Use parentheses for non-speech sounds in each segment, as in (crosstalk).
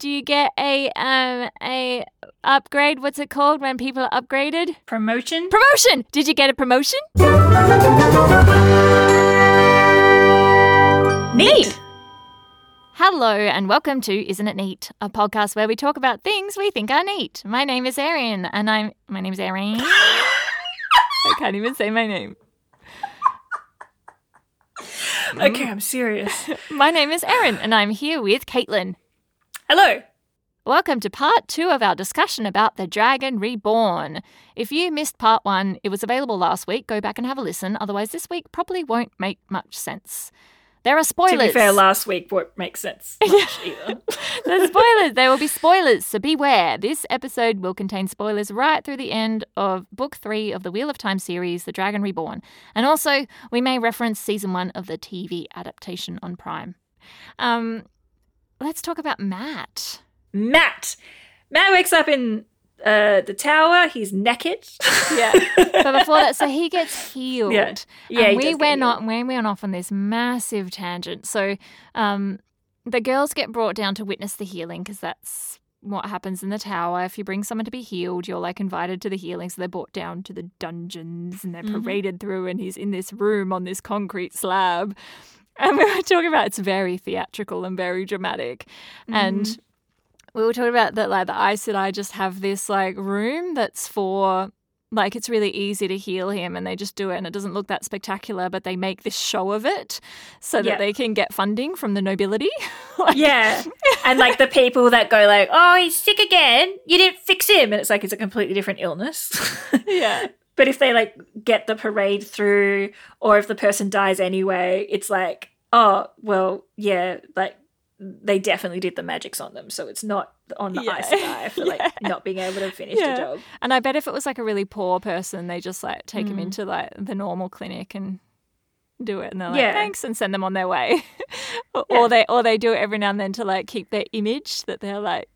do you get a um a upgrade? What's it called when people are upgraded? Promotion? Promotion. Did you get a promotion? Neat. Hello and welcome to Isn't It Neat, a podcast where we talk about things we think are neat. My name is Erin, and I'm my name is Erin. (gasps) I can't even say my name. Okay, I'm serious. (laughs) My name is Erin, and I'm here with Caitlin. Hello. Welcome to part two of our discussion about The Dragon Reborn. If you missed part one, it was available last week. Go back and have a listen. Otherwise, this week probably won't make much sense. There are spoilers. To be fair, last week won't make sense (laughs) either. (laughs) There's spoilers. There will be spoilers, so beware. This episode will contain spoilers right through the end of book three of the Wheel of Time series, The Dragon Reborn. And also, we may reference season one of the TV adaptation on Prime. Um, let's talk about Matt. Matt. Matt wakes up in uh, the tower. He's naked. (laughs) Yeah. But before that, so he gets healed. Yeah. Yeah, And we went on we went off on this massive tangent. So um the girls get brought down to witness the healing because that's what happens in the tower. If you bring someone to be healed, you're like invited to the healing. So they're brought down to the dungeons and they're Mhm. paraded through, and he's in this room on this concrete slab. And we were talking about it's very theatrical and very dramatic. And Mhm. we were talking about that like the Aes I just have this like room that's for like it's really easy to heal him and they just do it and it doesn't look that spectacular but they make this show of it so that they can get funding from the nobility (laughs) Like, yeah. And like the people that go like, oh, he's sick again. You didn't fix him. And it's like, it's a completely different illness. (laughs) yeah But if they like get the parade through, or if the person dies anyway, it's like, oh, well, yeah, like they definitely did the magics on them, so it's not on the Yeah. ice guy (laughs) for like Yeah. not being able to finish Yeah. the job. and i bet if it was like a really poor person they just like take him Mm. into like the normal clinic and do it and they're like Yeah. thanks and send them on their way (laughs) or, or they or they do it every now and then to like keep their image that they're like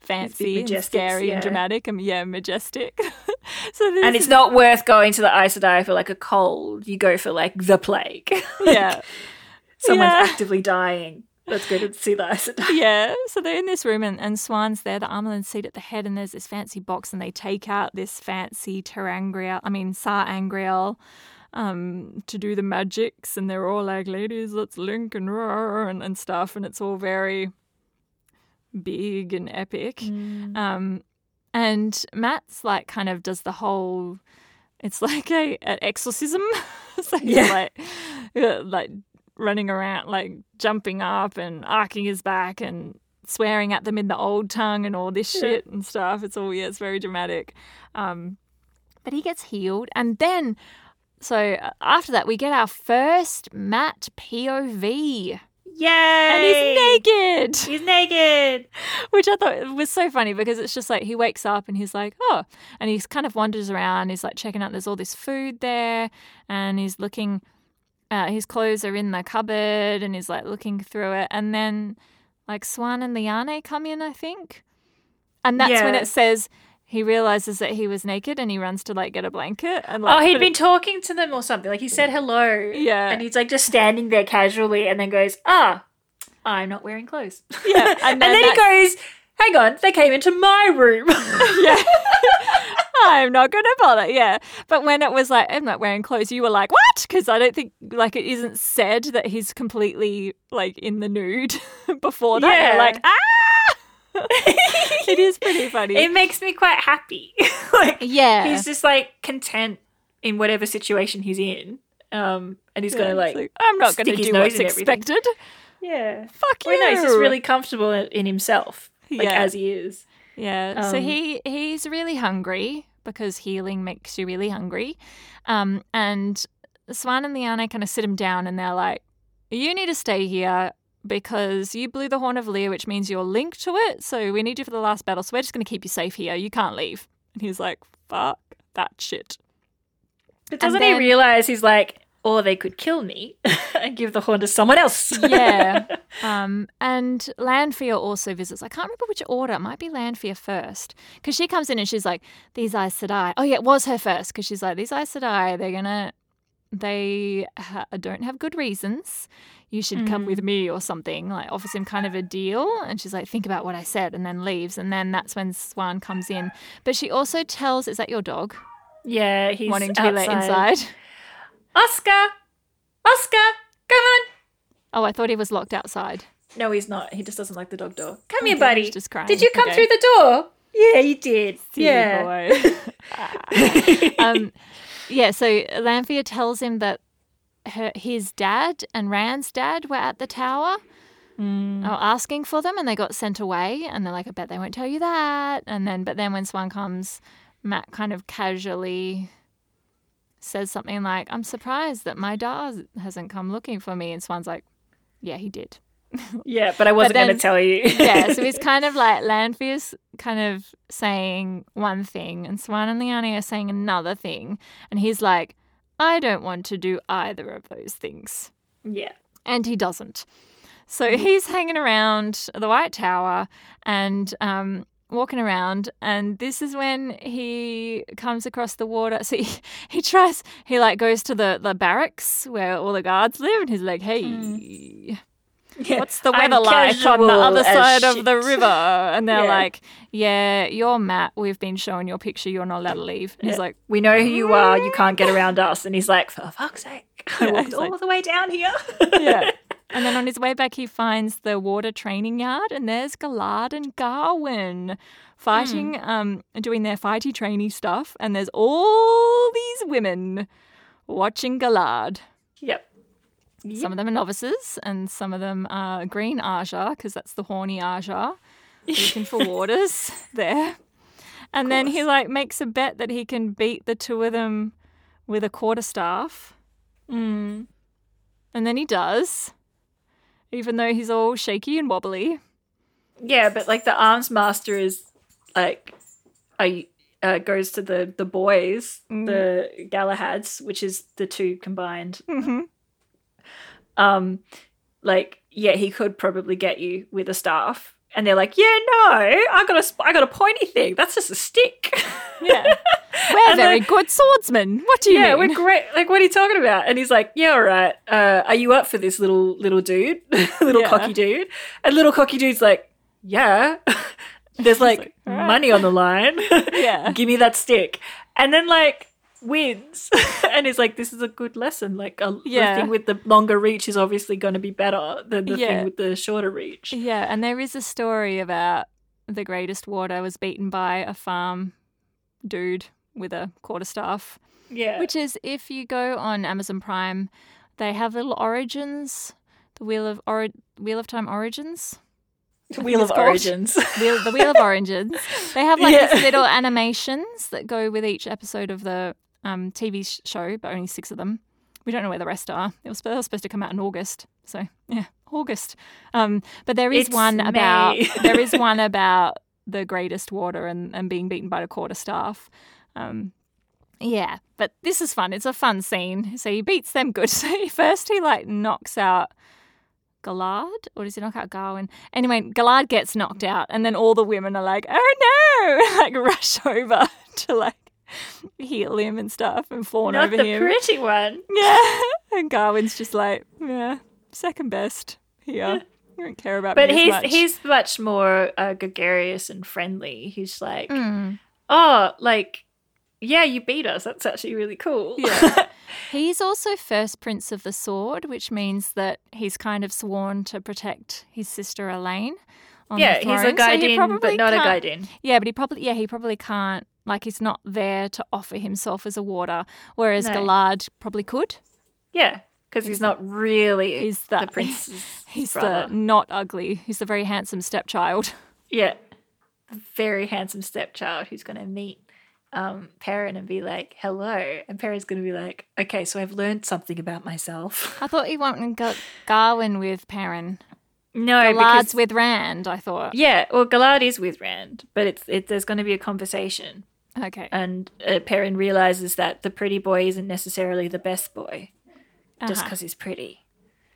fancy and scary yeah. and dramatic and yeah majestic (laughs) so this And it's is- not worth going to the Aes Sedai for like a cold. You go for like the plague. yeah Someone's Yeah. actively dying. Let's go to see the yeah. So they're in this room, and, and Siuan's there, the Amyrlin seat at the head, and there's this fancy box, and they take out this fancy ter'angreal, I mean, sa'angreal, um, to do the magics, and they're all like, ladies, let's link and roar, and, and stuff, and it's all very big and epic. Mm. Um, and Matt's like, kind of does the whole, it's like a an exorcism. (laughs) so he's Yeah. like, uh, like running around, like jumping up and arcing his back and swearing at them in the old tongue and all this Yeah. shit and stuff. It's all yeah, it's very dramatic. Um, but he gets healed, and then so uh, after that, we get our first Matt POV, Yay! and he's naked He's naked. (laughs) which I thought was so funny because it's just like he wakes up and he's like, oh, and he's kind of wanders around. He's like checking out. There's all this food there, and he's looking. Uh, his clothes are in the cupboard, and he's like looking through it, and then like Siuan and Leane come in, I think, and that's when it says he realizes that he was naked and he runs to like get a blanket and like, Oh, he'd been it- talking to them or something. Like he said hello. Yeah. And he's like just standing there casually and then goes, ah, I'm not wearing clothes. Yeah, and (laughs) and then then, he goes, hang on, they came into my room. (laughs) yeah. (laughs) I'm not going to bother. Yeah. But when it was like, I'm not wearing clothes, you were like, what? Because I don't think, like, it isn't said that he's completely, like, in the nude (laughs) before that. You're Yeah. like, ah! (laughs) it is pretty funny. it makes me quite happy. (laughs) like yeah. he's just like content in whatever situation he's in. Um, and he's Yeah, gonna it's like, I'm not going to do what's everything. expected. yeah. Fuck you. Well, no, he's just really comfortable in, himself, like Yeah. as he is. Yeah. so Um, he he's really hungry because healing makes you really hungry. Um, and Siuan and Leane kind of sit him down and they're like, "You need to stay here because you blew the horn of Lear, which means you're linked to it. So we need you for the last battle. So we're just going to keep you safe here. You can't leave." And he's like, "Fuck that shit." But doesn't then- he realize he's like, or they could kill me (laughs) and give the horn to someone else? Yeah. (laughs) Um, and Lanfear also visits. I can't remember which order. It might be Lanfear first. Because she comes in and she's like, these Aes Sedai. Oh, yeah, it was her first. Because she's like, these Aes Sedai, they're going to they ha- don't have good reasons. You should come with me or something. Like offers him kind of a deal, and she's like, "Think about what I said," and then leaves. And then that's when Siuan comes in. But she also tells, "Is that your dog Yeah, he's wanting to be let inside?" (laughs) Oscar, Oscar, come on. Oh, I thought he was locked outside. No, he's not. He just doesn't like the dog door. Come Okay, here, buddy. he's just crying. Did you come Okay. through the door? Yeah, you did. Silly yeah. boy. (laughs) (laughs) um, yeah, so Lanfear tells him that her, his dad and Rand's dad were at the tower Mm. are asking for them and they got sent away. And they're like, I bet they won't tell you that. And then, but then when Siuan comes, Matt kind of casually says something like, I'm surprised that my dad hasn't come looking for me. And Siuan's like, Yeah, he did. (laughs) Yeah, but I wasn't going to tell you. (laughs) yeah, so he's (laughs) kind of like Lanfear's kind of saying one thing, and Siuan and Leane are saying another thing, and he's like, I don't want to do either of those things, yeah. and he doesn't. So he's hanging around the White Tower and um, walking around, and this is when he comes across the water. (laughs) So he, he tries, he like goes to the the barracks where all the guards live, and he's like, hey. yeah. Hmm. (laughs) What's the I'm weather like on the other side of the river? And they're Yeah. like, Yeah, you're Matt. We've been showing your picture. You're not allowed to leave. And he's like, we know who you are. You can't get around (laughs) us. And he's like, for fuck's sake. I Yeah, walked all like- the way down here. Yeah. And then on his way back, he finds the Warder training yard, and there's Galad and Gawyn fighting, Hmm. um, doing their fighty trainy stuff. And there's all these women watching Galad. yep. Some of them are novices, and some of them are green Ajah, because that's the horny Ajah, looking for (laughs) Warders there. And then he like makes a bet that he can beat the two of them with a quarterstaff, Mm. and then he does, even though he's all shaky and wobbly. Yeah, but like the arms master is like, I uh, goes to the the boys, Mm. the Galahads, which is the two combined. hmm Um, like yeah, he could probably get you with a staff, and they're like, yeah, no, I got a I got a pointy thing. That's just a stick. Yeah, we're (laughs) very then- good swordsmen. What do you yeah, mean? we're great. Like, what are you talking about? And he's like, yeah, all right. Uh, are you up for this little little dude, (laughs) little Yeah. cocky dude? And little cocky dude's like, yeah. (laughs) There's like, like, "All right." money on the line. Yeah. give me that stick. And then like wins, (laughs) and is like, this is a good lesson. Like, a, Yeah. the thing with the longer reach is obviously going to be better than the Yeah. thing with the shorter reach. Yeah, and there is a story about the greatest Warder was beaten by a farm dude with a quarterstaff. Yeah, Which is if you go on Amazon Prime, they have little origins, the wheel of ori- wheel of time origins, Wheel of. Origins. (laughs) wheel the wheel of origins. They have like (laughs) Yeah. these little animations that go with each episode of the um, TV show, but only six of them. We don't know where the rest are. It was, they were supposed to come out in August, so yeah, August. Um, but there is It's one about (laughs) there is one about the greatest Warder and, and being beaten by the quarterstaff. Um, yeah, but this is fun. It's a fun scene. So he beats them good. (laughs) So first he like knocks out Galad, or does he knock out Gawyn? Anyway, Galad gets knocked out, and then all the women are like, "Oh no!" (laughs) like rush over to like (laughs) heal him and stuff, and fawn Not over the him. pretty one. (laughs) yeah, and Gawyn's just like, "Yeah, second best here. You don't care about But me as he's much." he's much more uh, gregarious and friendly. He's like, Mm. oh, like, yeah, you beat us. That's actually really cool. Yeah. (laughs) He's also first prince of the sword, which means that he's kind of sworn to protect his sister Elayne. On the yeah, he's a throne. So he Gaidin, but not a can't- Gaidin. Yeah, but he probably yeah he probably can't like he's not there to offer himself as a warder, whereas No. Galad probably could. Yeah, because he's not really He's the, the prince's (laughs) he's brother. the not ugly. He's the very handsome stepchild. (laughs) Yeah, very handsome stepchild who's going to meet um, Perrin and be like, hello. And Perrin's going to be like, okay, so I've learned something about myself. (laughs) I thought he wanted Ga- Gawyn with Perrin. No, Galad's because with Rand. I thought. yeah, well, Galad is with Rand, but it's it, there's going to be a conversation, Okay. and uh, Perrin realizes that the pretty boy isn't necessarily the best boy just Uh-huh. because he's pretty.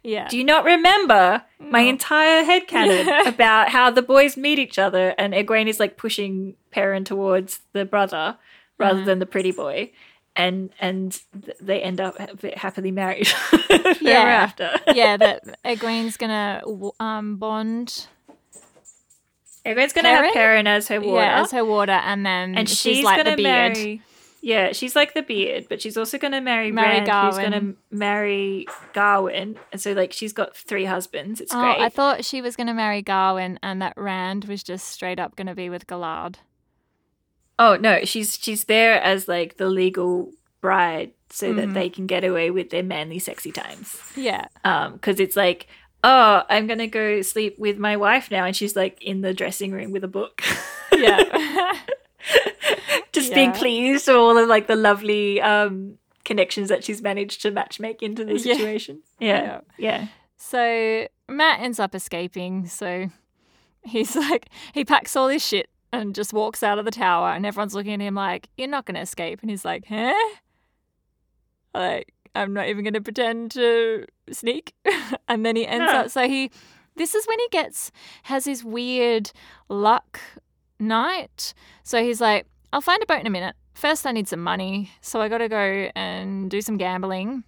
Yeah. Do you not remember my entire headcanon (laughs) about how the boys meet each other and Egwene is like pushing Perrin towards the brother rather Uh-huh. than the pretty boy? and and they end up happily married (laughs) forever Yeah. after. yeah, that (laughs) Egwene's gonna um bond Everyone's gonna have Perrin? Perrin as her Warder, yeah as her Warder, and then and she's, like gonna the beard. marry. Yeah, she's like the beard, but she's also gonna marry, Marry Rand, who's gonna Gawyn. marry Gawyn, and so like she's got three husbands. It's Oh, great. I thought she was gonna marry Gawyn, and that Rand was just straight up gonna be with Galad. Oh no, she's she's there as like the legal bride, so that Mhm. they can get away with their manly, sexy times. Yeah, Um, because it's like, oh, I'm gonna go sleep with my wife now, and she's like in the dressing room with a book. (laughs) yeah, (laughs) just being pleased with all of like the lovely um connections that she's managed to matchmake into the Yeah. situation. Yeah, yeah. So Matt ends up escaping. So he's (laughs) like, he packs all his shit and just walks out of the tower, and everyone's looking at him like, "You're not gonna escape." And he's like, "Huh?" Like, I'm not even gonna pretend to sneak. (laughs) and then he ends No. up. So he, this is when he gets has his weird luck night. So he's like, "I'll find a boat in a minute. First, I need some money, so I got to go and do some gambling."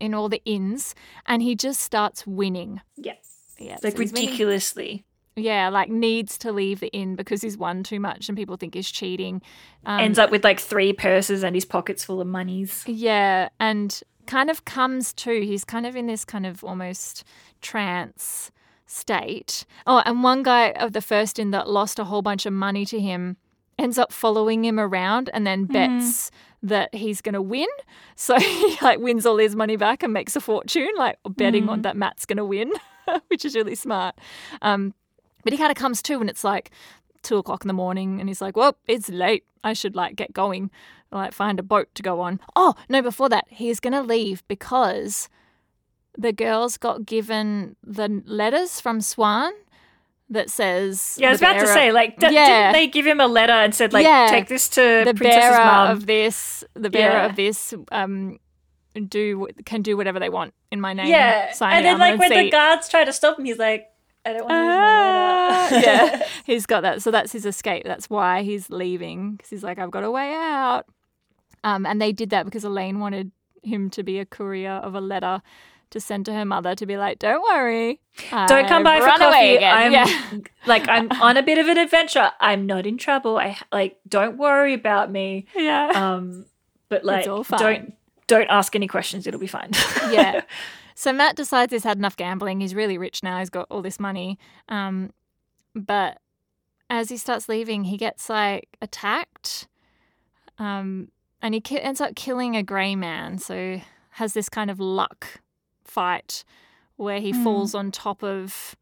In all the inns, and he just starts winning. Yeah. Yeah, Like so ridiculously. Yeah, like needs to leave the inn because he's won too much and people think he's cheating. Um, Ends up with like three purses and his pockets full of monies. Yeah, and kind of comes to. He's kind of in this kind of almost trance state. Oh, and one guy of the first inn that lost a whole bunch of money to him ends up following him around and then bets that he's going to win. So (laughs) he like wins all his money back and makes a fortune, like betting on that Matt's going to win, (laughs) which is really smart. Um, but he kind of comes to and it's like two o'clock in the morning and he's like, well, it's late. I should like get going, like find a boat to go on. Oh, no, before that, he's going to leave because the girls got given the letters from Siuan that says Yeah, I was about to say, like, d- Yeah. didn't they give him a letter and said, like, Yeah. take this to the Princess's bearer mum? of this, the bearer Yeah. of this, um, do can do whatever they want in my name. yeah, and then like when the guards try to stop him, he's like, I don't want to Ah, my (laughs) letter. yeah, (laughs) he's got that. So that's his escape. That's why he's leaving because he's like, I've got a way out. Um, and they did that because Elayne wanted him to be a courier of a letter to send to her mother to be like, don't worry, Don't come by I've for coffee. again." I'm yeah. (laughs) like, I'm on a bit of an adventure. I'm not in trouble. I like, don't worry about me. yeah. Um, but like, don't don't ask any questions. It'll be fine. yeah. So Matt decides he's had enough gambling. He's really rich now. He's got all this money. Um, but as he starts leaving, he gets like attacked. Um, and he ki- ends up killing a grey man. So has this kind of luck fight where he Hmm. falls on top of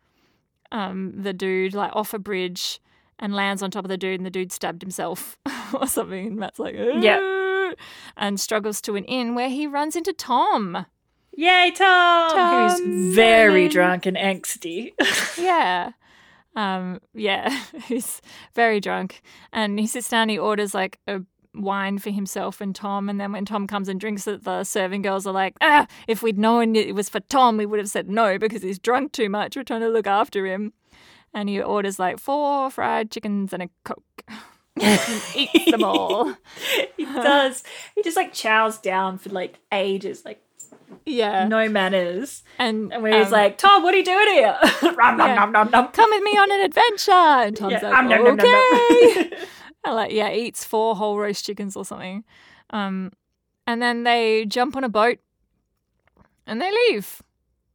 um, the dude, like off a bridge, and lands on top of the dude, and the dude stabbed himself (laughs) or something. And Matt's like, Yeah. And struggles to an inn where he runs into Tom. Yay, Tom! Tom Who's very Lennon. drunk and angsty. (laughs) yeah. Um, yeah, (laughs) he's very drunk. And he sits down, he orders like a wine for himself and Tom. And then when Tom comes and drinks it, the serving girls are like, ah, if we'd known it was for Tom, we would have said no because he's drunk too much. We're trying to look after him. And he orders like four fried chickens and a Coke. (laughs) he eats them all. he does. He just like chows down for like ages, like Yeah. no manners. And, And where he's um, like, Tom, what are you doing here? (laughs) Rum, Yeah. nom, nom, nom. come with me on an adventure. And Tom's Yeah, like, um, okay. (laughs) (laughs) And like yeah, eats four whole roast chickens or something. Um, and then they jump on a boat and they leave.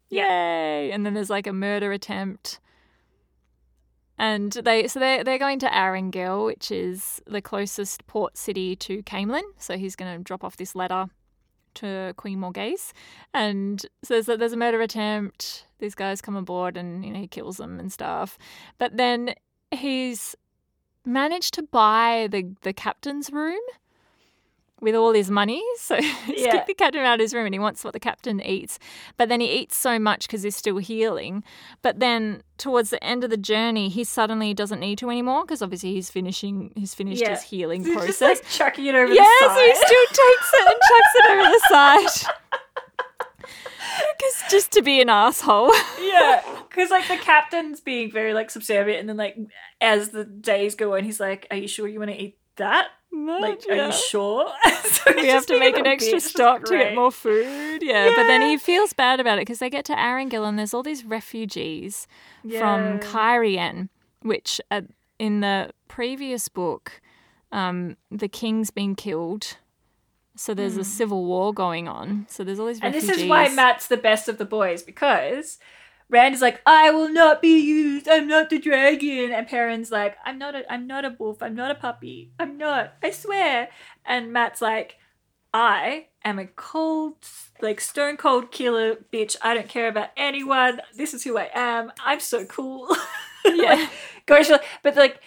Yay! And then there's like a murder attempt. And they so they they're going to Aringill, which is the closest port city to Caemlyn. So he's going to drop off this letter to Queen Morgase, and says that there's a murder attempt. These guys come aboard, and you know he kills them and stuff. But then he's managed to buy the the captain's room with all his money. (laughs) So he's Yeah. kicked the captain out of his room and he wants what the captain eats. But then he eats so much because he's still healing. But then towards the end of the journey, he suddenly doesn't need to anymore because obviously he's finishing he's finished Yeah. his healing He's process. just like chucking it over yeah, the so side. he still takes it and chucks it over the side. (laughs) (laughs) Because just to be an asshole. yeah, because like the captain's being very like subservient, and then like as the days go on, he's like, "Are you sure you want to eat that? Like, are you sure? (laughs) So we have to make an extra stop to get more food. Yeah, but then he feels bad about it because they get to Aringill and there's all these refugees from Yeah. Cairhien, which uh, in the previous book, um, the king's been killed. So there's a civil war going on. So there's all these Hmm. And this is why Matt's the best of the boys because Rand is like, I will not be used. I'm not the dragon. And Perrin's like, I'm not a I'm not a wolf. I'm not a puppy. I'm not. I swear. And Matt's like, I am a cold, like stone cold killer bitch. I don't care about anyone. This is who I am. I'm so cool. (laughs) Yeah. Gosh, but like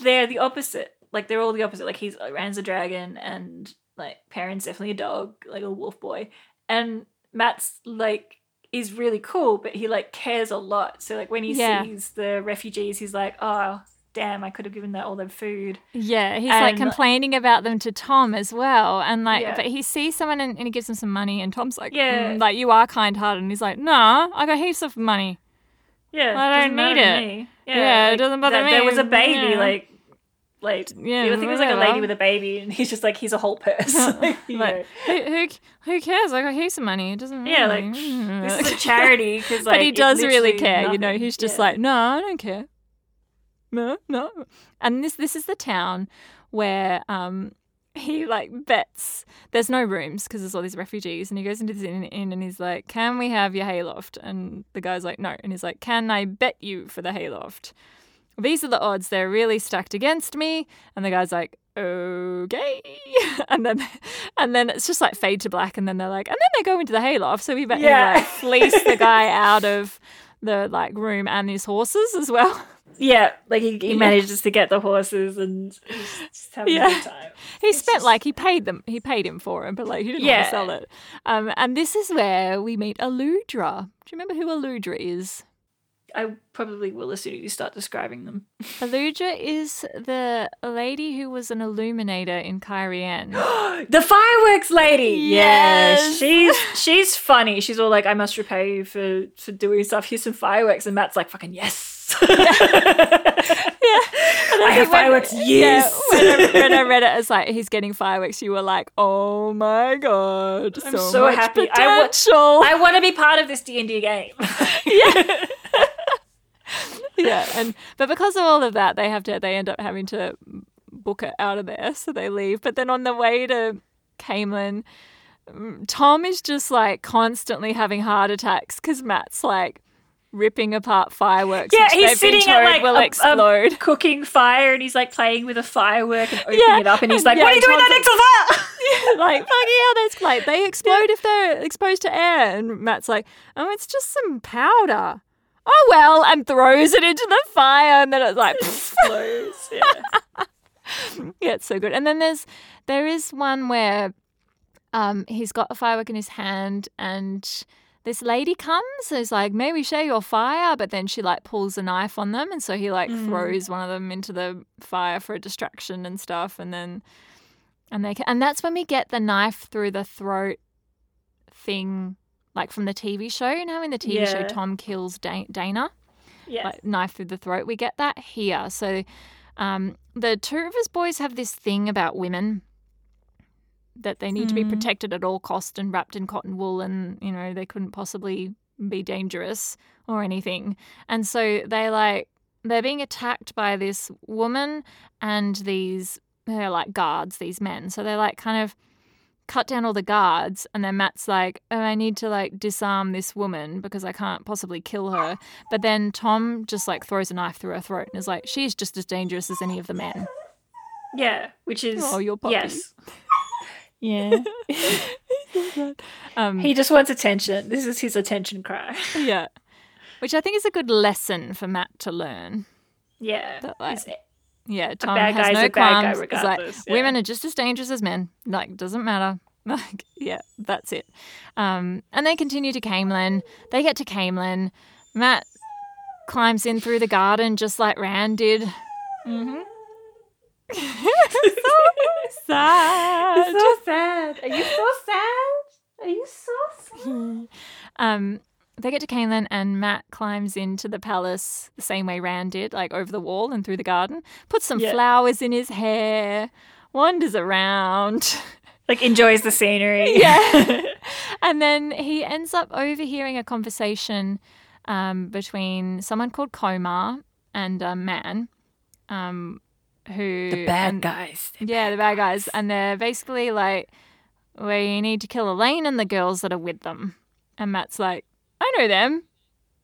they're the opposite. Like they're all the opposite. Like he's Rand's a dragon and like Perrin's definitely a dog, like a wolf boy. And Matt's like is really cool, but he like cares a lot. So like when he Yeah. sees the refugees, he's like, Oh damn, I could have given that all their food. Yeah, he's like complaining about them to Tom as well, and like, Yeah. but he sees someone and, and he gives them some money, and Tom's like, Yeah. "Mm, like you are kind hearted, and he's like, nah, I got heaps of money. Yeah. I don't need it. me. Yeah, it doesn't bother that There was a baby, Yeah. like like Yeah, you I think it was like a lady with a baby, and he's just like he's a whole person. (laughs) Like. (laughs) Like, who, who who cares? Like, I got heaps of money. It doesn't. Yeah, really- like this is a (laughs) charity because like but he does really care. You know, he's just Yeah. like, no, I don't care. No, no. And this this is the town where um he like bets there's no rooms because there's all these refugees and he goes into this inn, inn and he's like can we have your hayloft and the guy's like no and he's like can i bet you for the hayloft these are the odds they're really stacked against me. And the guy's like okay. (laughs) And then and then it's just like fade to black. And then they're like and then they go into the hayloft. So we bet Yeah. like fleece the guy (laughs) out of the like room and his horses as well. Yeah, like he, he Yeah. manages to get the horses and just having Yeah. a good time. he It's spent just- like he paid them he paid him for him but like he didn't want to sell it. Um and this is where we meet aludra. Do you remember who aludra is I probably will as soon as you start describing them. (laughs) aludra is the lady who was an illuminator in Cairhien. (gasps) the fireworks lady. Yeah, Yes. she's (laughs) she's funny. She's all like, "I must repay you for for doing stuff. Here's some fireworks." And Matt's like, "Fucking yes." yeah (laughs) I have fireworks. Yes. Yeah, when, I, when I read it it's like he's getting fireworks, you were like, "Oh my god, I'm so, so happy. I potential!" I want to be part of this D and D game. yeah, (laughs) yeah, and but because of all of that, they have to. They end up having to book it out of there, so they leave. But then on the way to Caemlyn, mm, Tom is just like constantly having heart attacks because Matt's like ripping apart fireworks. Yeah, he's sitting at like will a- a explode. (laughs) cooking fire, and he's like playing with a firework and opening Yeah, it up, and he's like, yeah, "What are you doing Tom's that next to fire?" like fucking (laughs) hell, that's like they explode if they're exposed to air. And Matt's like, oh, it's just some powder. Oh well, and throws it into the fire, and then it's like, (laughs) Explodes. Yeah. yeah, it's so good. And then there's there is one where um he's got a firework in his hand, and this lady comes and is like, May we share your fire, but then she like pulls a knife on them, and so he like Mm. throws one of them into the fire for a distraction and stuff, and then and they and that's when we get the knife through the throat thing, like from the TV show. You know, in the TV show, Tom kills Dana Yeah. like knife through the throat. We get that here. So um, the two of Rivers boys have this thing about women that they need to be Mm. protected at all cost and wrapped in cotton wool, and you know they couldn't possibly be dangerous or anything. And so they like they're being attacked by this woman and these they're like guards, these men. So they're like kind of cut down all the guards and then Matt's like, oh, I need to like disarm this woman because I can't possibly kill her. But then Tom just like throws a knife through her throat and is like, she's just as dangerous as any of the men. Yeah. Which is Oh, your puppy. yes. (laughs) Yeah. (laughs) Um, he just wants attention. This is his attention cry. yeah. Which I think is a good lesson for Matt to learn. Yeah. That, like, Yeah, Tom bad has no a bad guy qualms. Like yeah. women are just as dangerous as men. Like doesn't matter. (laughs) Like yeah, that's it. Um, and they continue to Caemlyn. They get to Caemlyn. Matt climbs in through the garden just like Rand did. (laughs) Mhm. Sad. It's so sad. Are you so sad? Are you so sad? (laughs) um, they get to Caemlyn, and Matt climbs into the palace the same way Rand did, like over the wall and through the garden. Puts some Yeah. flowers in his hair, wanders around. (laughs) Like enjoys the scenery. (laughs) Yeah. (laughs) and then he ends up overhearing a conversation um, between someone called Comar and a man um, who. the bad and- guys. Yeah, the bad guys. And they're basically like, we need to kill Elayne and the girls that are with them. And Matt's like, I know them.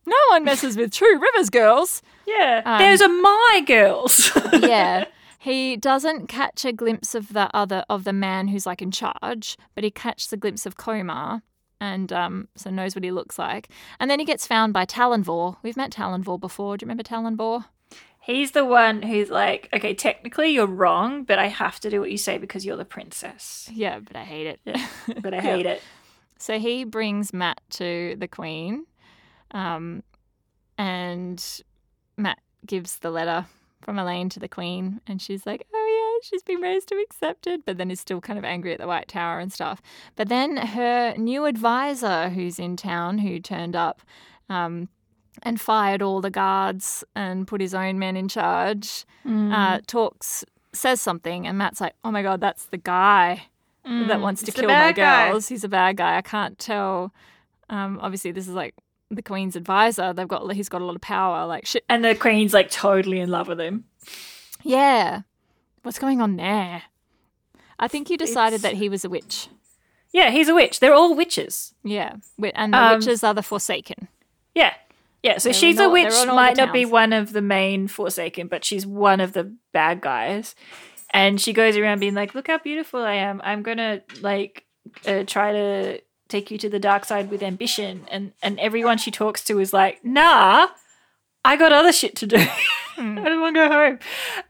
No one messes with Two Rivers girls. Yeah. Um, Those are my girls. (laughs) yeah. He doesn't catch a glimpse of the other of the man who's like in charge, but he catches a glimpse of Comar and um, so knows what he looks like. And then he gets found by Tallanvor. We've met Tallanvor before. Do you remember Tallanvor? He's the one who's like, okay, technically you're wrong, but I have to do what you say because you're the princess. Yeah, but I hate it. But I (laughs) hate it. So he brings Matt to the Queen, um, and Matt gives the letter from Elayne to the Queen, and she's like, "Oh yeah, she's been raised to accepted," but then is still kind of angry at the White Tower and stuff. But then her new advisor, who's in town, who turned up. Um, and fired all the guards and put his own men in charge. Mm. Uh, talks, says something, and Matt's like, "Oh my god, that's the guy." That wants to Mm. Kill my guy. girls. He's a bad guy. I can't tell. Um, obviously, this is like the Queen's advisor. They've got he's got a lot of power. Like shit. And the queen's like totally in love with him. Yeah, what's going on there? I think you decided It's- that he was a witch. Yeah, he's a witch. They're all witches. Yeah, and the Um, witches are the Forsaken. Yeah. Yeah, so They're she's in a witch, they're in all might not be one of the main Forsaken, but she's one of the bad guys. And she goes around being like, look how beautiful I am. I'm going to, like, uh, try to take you to the dark side with ambition. And, and everyone she talks to is like, nah, I got other shit to do. (laughs) Hmm. I don't want to go home.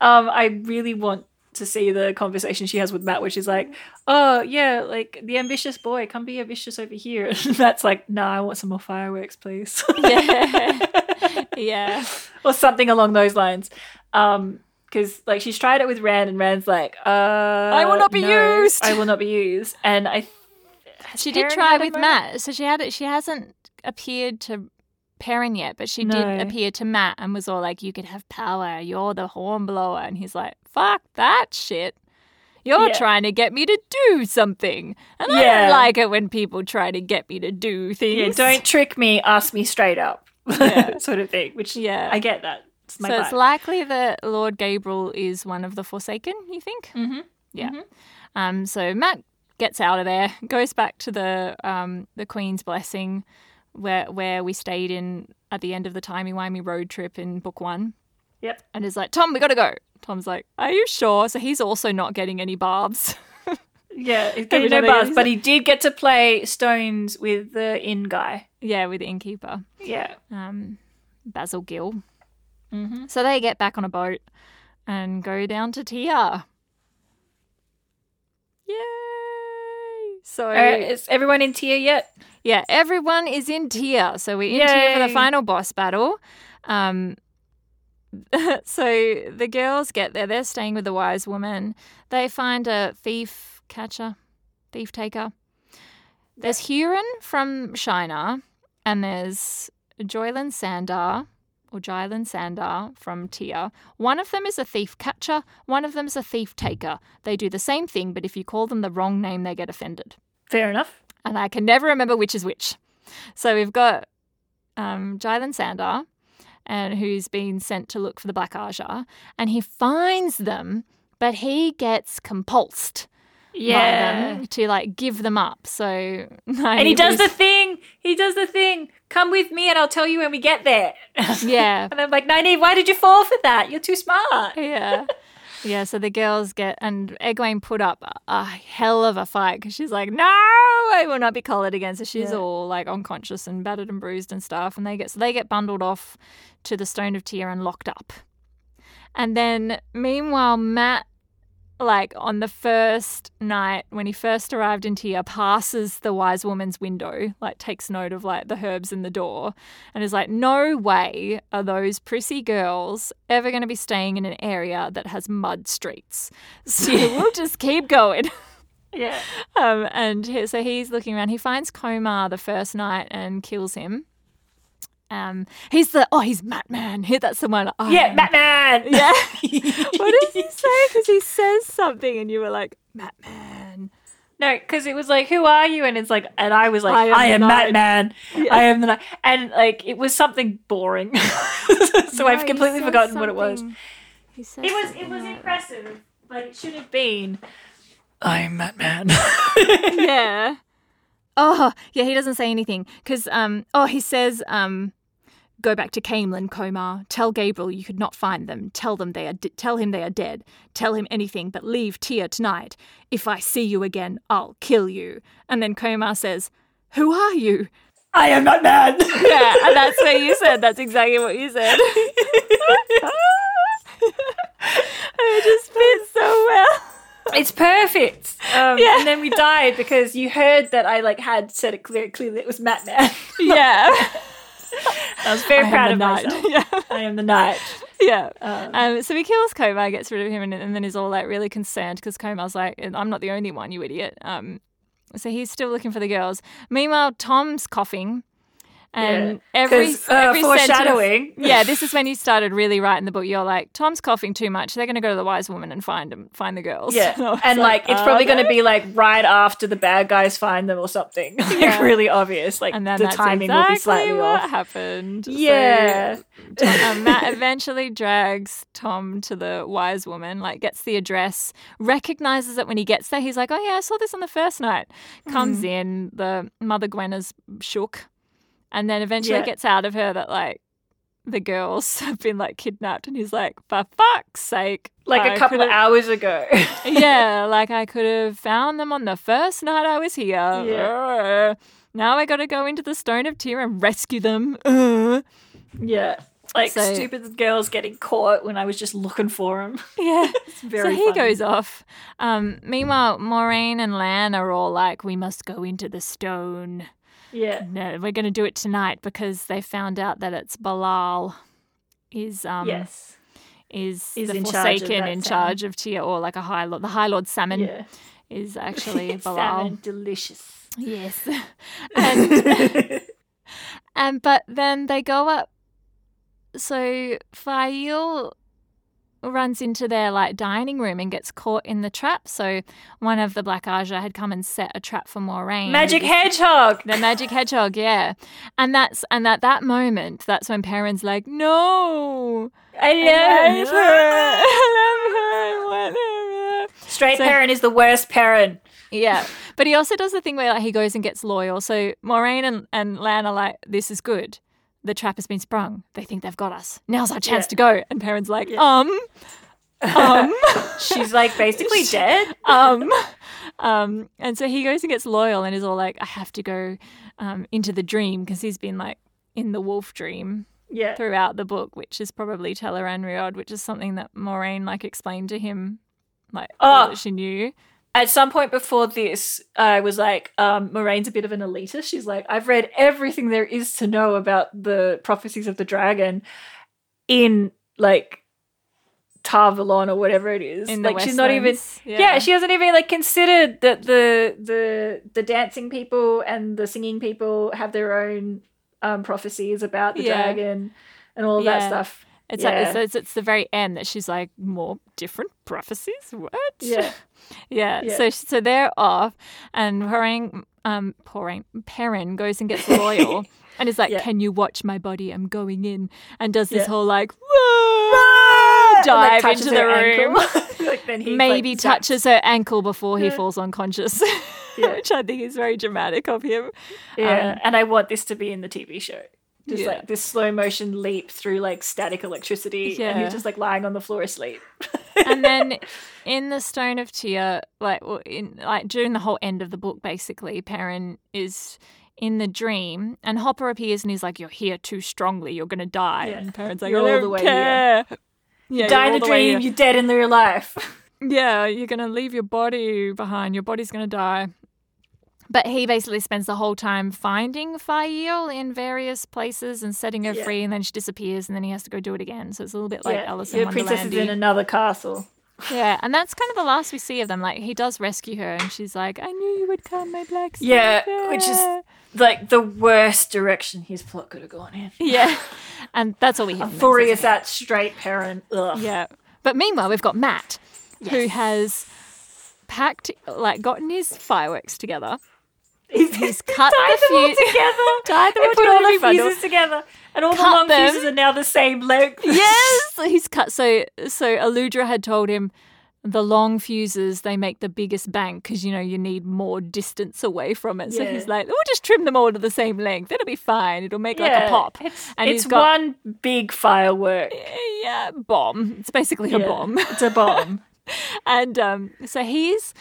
Um, I really want to see the conversation she has with Matt, which is like, oh, yeah, like, the ambitious boy, come be ambitious over here. (laughs) And Matt's like, nah, I want some more fireworks, please. Yeah, (laughs) yeah, or something along those lines. Um, because like she's tried it with Rand, and Rand's like, uh, I will not be used." I will not be used. And I, she did try with? Matt. So she had it. she hasn't appeared to Perrin yet, but she No. did appear to Matt and was all like, "You could have power. You're the hornblower," and he's like, "Fuck that shit." You're Yeah. trying to get me to do something. And I don't like it when people try to get me to do things. yeah, don't trick me. Ask me straight up, Yeah. (laughs) sort of thing. Which Yeah. I get that. It's so it's likely that Lord Gaebril is one of the Forsaken, you think? Mhm. Yeah. Um, so Matt gets out of there, goes back to the um, the Queen's Blessing, where where we stayed in at the end of the timey wimey road trip in book one, Yep. and is like, Tom, we gotta go. Tom's like, Are you sure? So he's also not getting any barbs. (laughs) Yeah, Every getting no buzz, but he did get to play stones with the inn guy. yeah, with the innkeeper, Yeah. um, Basil Gill. Mm-hmm. So they get back on a boat and go down to Tear. Yay! So right, is everyone in Tear yet? yeah, everyone is in Tear. So we're in Tear for the final boss battle. Um, (laughs) so the girls get there. They're staying with the wise woman. They find a thief catcher, thief taker. There's Hurin from Shienar, and there's Juilin Sandar or Juilin Sandar from Tear. One of them is a thief catcher, one of them is a thief taker. They do the same thing, but if you call them the wrong name, they get offended. Fair enough. And I can never remember which is which. So we've got um, Juilin Sandar, and who's been sent to look for the Black Ajah, and he finds them, but he gets compulsed them to like give them up. So (laughs) And he does the thing. He does the thing. Come with me and I'll tell you when we get there. (laughs) yeah and I'm like, Nynaeve, why did you fall for that? You're too smart. yeah. Yeah, so the girls get, and Egwene put up a, a hell of a fight because she's like, no, I will not be collared again. So she's Yeah. all like unconscious and battered and bruised and stuff. And they get, so they get bundled off to the Stone of Tear and locked up. And then meanwhile, Matt, like on the first night when he first arrived in Tear, passes the wise woman's window, like takes note of like the herbs in the door, and is like, no way are those prissy girls ever going to be staying in an area that has mud streets. (laughs) So we'll just keep going. (laughs) Yeah. Um, and so he's looking around. He finds Comar the first night and kills him. Um, he's the oh, he's Matman. Here, that's the one. I Yeah, Batman. Yeah. (laughs) what does he say? Because he says something, and you were like, Matman. No, because it was like, "Who are you?" And it's like, and I was like, I am "I am, knight." Batman. Yeah. I am the night." And like, it was something boring, (laughs) so No, I've completely forgotten what it was. It was it was like- impressive, but it should have been. I'm Batman. (laughs) yeah. Oh, yeah, he doesn't say anything because um oh, he says um go back to Caemlyn, Comar, Tell Gaebril you could not find them. Tell them they are de- tell him they are dead. Tell him anything but leave Tear tonight. If I see you again, I'll kill you. And then Comar says, "Who are you?" I am Batman. (laughs) Yeah, and that's what you said. That's exactly what you said. (laughs) it just fits so well. It's perfect. Um, Yeah. And then we died because you heard that I like had said it clear, clearly it was Matt Batman. Yeah. (laughs) (laughs) I was very I proud of knight. myself. (laughs) Yeah. I am the knight. Yeah. Um, Um, so he kills Comar, gets rid of him, and, and then is all like really concerned because Comar's like, I'm not the only one, you idiot. Um, so he's still looking for the girls. Meanwhile, Tom's coughing, and every, 'Cause, uh, every sentence- foreshadowing. yeah, (laughs) this is when you started really writing the book. You're like, Tom's coughing too much. They're going to go to the wise woman and find him, find the girls. Yeah, (laughs) was and like, it's probably going to be like right after the bad guys find them or something. (laughs) like really obvious. Like And then the timing exactly will be slightly what off. happened. So- Yeah. um, Matt eventually drags Tom to the wise woman, like gets the address, recognizes it when he gets there. He's like, "Oh yeah, I saw this on the first night." Comes Mm-hmm. in, the mother Gwen is shook, and then eventually Yeah. gets out of her that like the girls (laughs) have been like kidnapped, and he's like, "For fuck's sake!" like I a couple of hours ago. (laughs) yeah, (laughs) like I could have found them on the first night I was here. Yeah. Uh, now I got to go into the Stone of Tear and rescue them. Uh. yeah. Like So- stupid girls getting caught when I was just looking for them. Yeah. It's very so he funny. goes off. Um, meanwhile, Moiraine and Lan are all like, "We must go into the stone. Yeah. No, we're going to do it tonight because they found out that it's Be'lal is um yes. is, Is the in charge of Forsaken that in salmon. charge of Tear or like a High Lord. The High Lord Salmon Yeah. is (laughs) actually Be'lal. Salmon, delicious. Yes, (laughs) and (laughs) and but then they go up. So Faile runs into their like dining room and gets caught in the trap. So one of the Black Ajah had come and set a trap for Moiraine. Magic hedgehog. The magic hedgehog, yeah. And that's and at that moment, that's when Perrin's like, No. I love her. I love her. I want her. Straight So- parent is the worst parent. Yeah. But he also does the thing where like he goes and gets loyal. So Moiraine and, and Lan are like, This is good. The trap has been sprung. They think they've got us. Now's our chance Yeah. to go. And Perrin's like, um, um, (laughs) She's like basically (laughs) dead. um, um. And so he goes and gets loyal and is all like, I have to go um, into the dream because he's been like in the wolf dream Yeah. throughout the book, which is probably Tel'aran'rhiod, which is something that Moiraine like explained to him, like Oh. that she knew. At some point before this, I was like, um, Moiraine's a bit of an elitist. She's like, I've read everything there is to know about the prophecies of the dragon in like Tar Valon or whatever it is. In like she's not even Westlands. yeah. she hasn't even like considered that the the the dancing people and the singing people have their own um prophecies about the Yeah. dragon and all Yeah. that stuff. It's Yeah. like it's, it's the very end that she's like more different prophecies. What? Yeah. (laughs) yeah. Yeah. So so they're off, and pouring um, Perrin, Perrin goes and gets loyal, (laughs) and is like, Yeah. "Can you watch my body? I'm going in," and does this whole like, And, like, dive into the room. (laughs) Like, then he, maybe like, touches her ankle before he falls unconscious, Yeah. which I think is very dramatic of him. Yeah, Um, and I want this to be in the TV show. Just Yeah. like this slow motion leap through like static electricity, and Yeah. he's just like lying on the floor asleep. and then (laughs) in the Stone of Tear, like in like during the whole end of the book, basically, Perrin is in the dream, and Hopper appears and he's like, "You're here too strongly. You're gonna die." Yeah. And Perrin's like, You're all the way care." Yeah, Die in the dream, you're dead in real life. (laughs) Yeah, you're gonna leave your body behind. Your body's gonna die. But he basically spends the whole time finding Faile in various places and setting her Yeah. free, and then she disappears, and then he has to go do it again. So it's a little bit like yeah, Alice in your princess is in another castle. Yeah, and that's kind of the last we see of them. Like he does rescue her, and she's like, "I knew you would come, my black." Sister. Yeah, which is- like the worst direction his plot could have gone in. (laughs) Yeah. And that's all we hear. Furious that straight parent. Ugh. Yeah. But meanwhile, we've got Matt, who has packed, like, gotten his fireworks together. He's, He's (laughs) cut tied the them all fuse- together. (laughs) tied them all put together all the fuses together, and all the long them. fuses are now the same length. (laughs) Yes, he's cut. So, so Aludra had told him the long fuses they make the biggest bang because you know you need more distance away from it. So Yeah. he's like, we'll just trim them all to the same length. It'll be fine. It'll make like a pop. It's, And it's he's got- one big firework. Yeah, bomb. It's basically a bomb. It's a bomb. And um, so he's